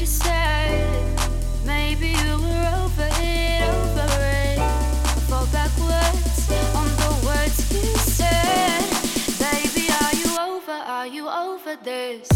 you. Maybe you were over it, over it. Fall backwards on the words you said. Baby, are you over? Are you over this?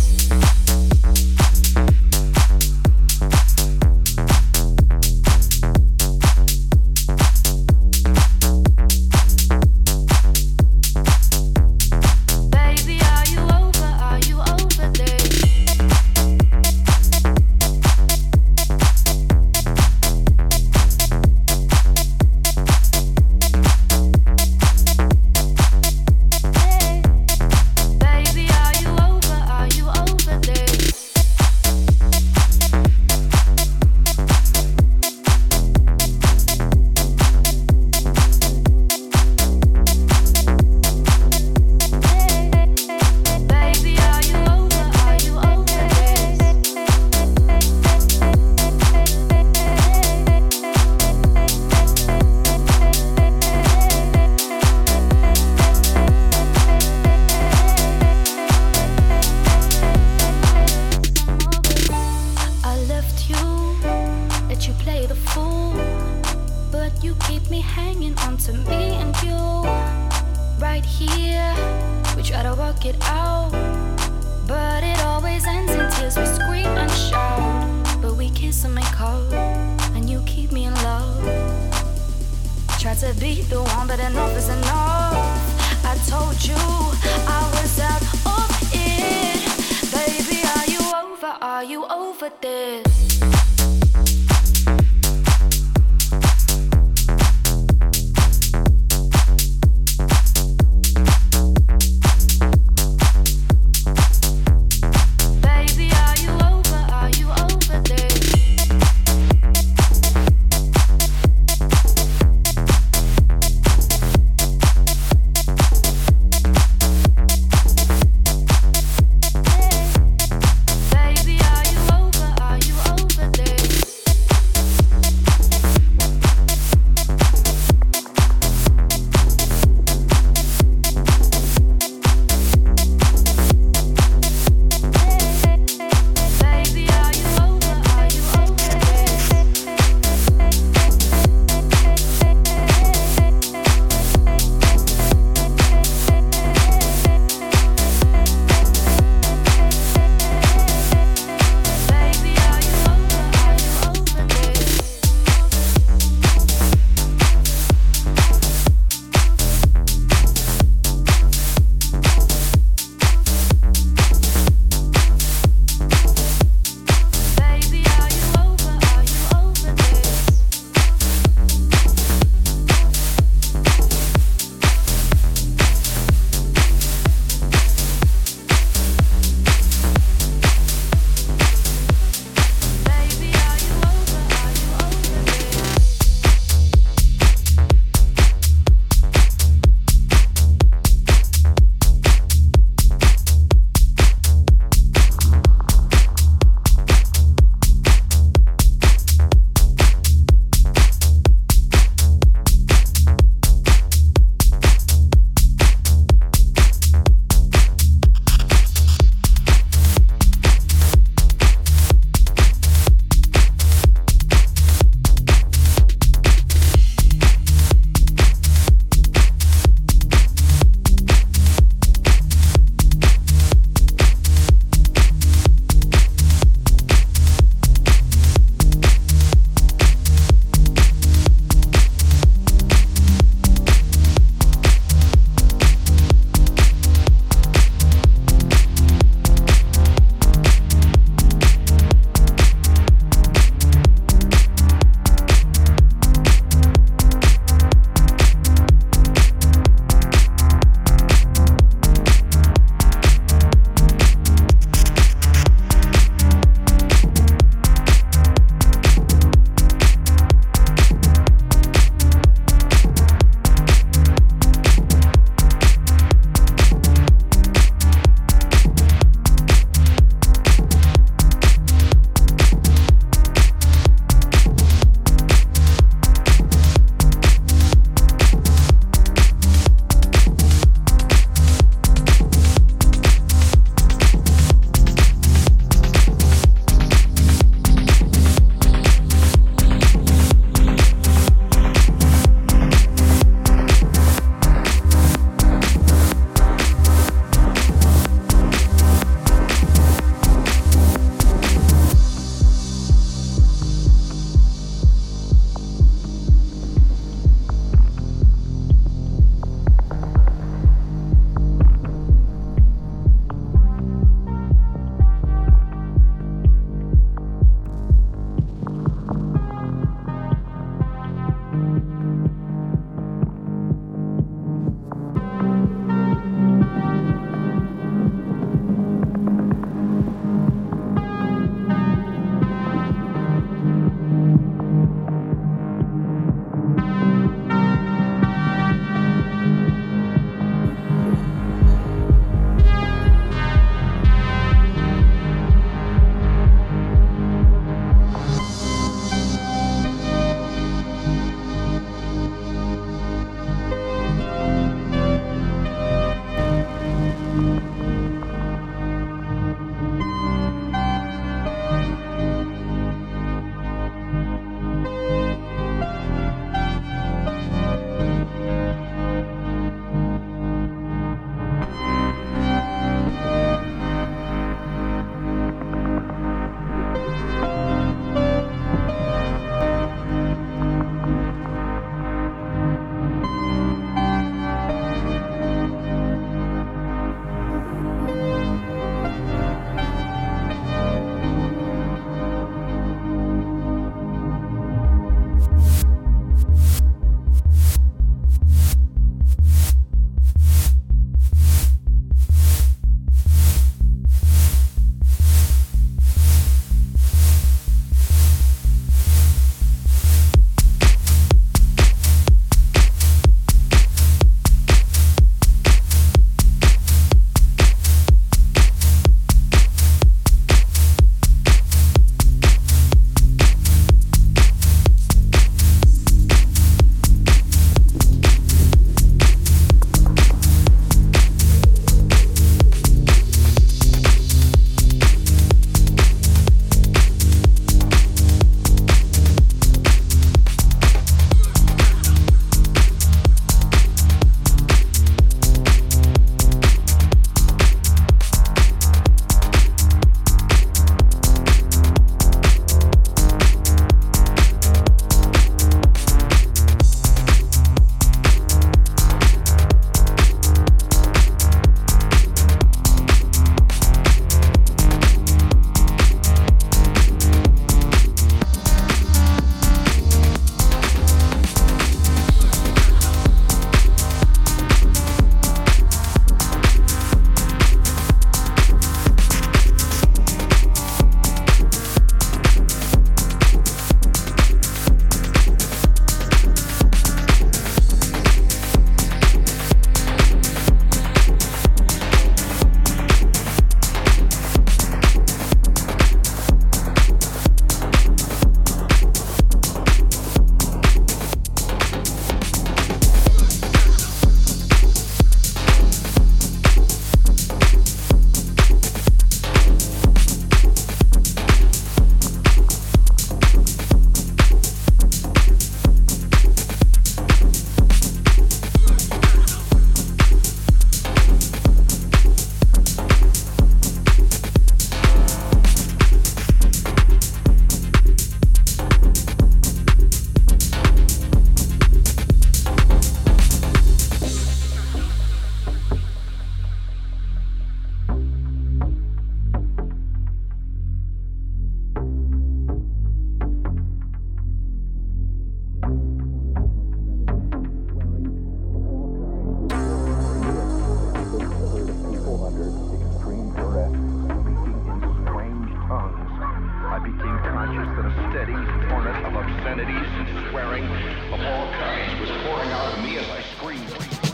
Obscenities and swearing of all kinds was pouring out of me as I screamed.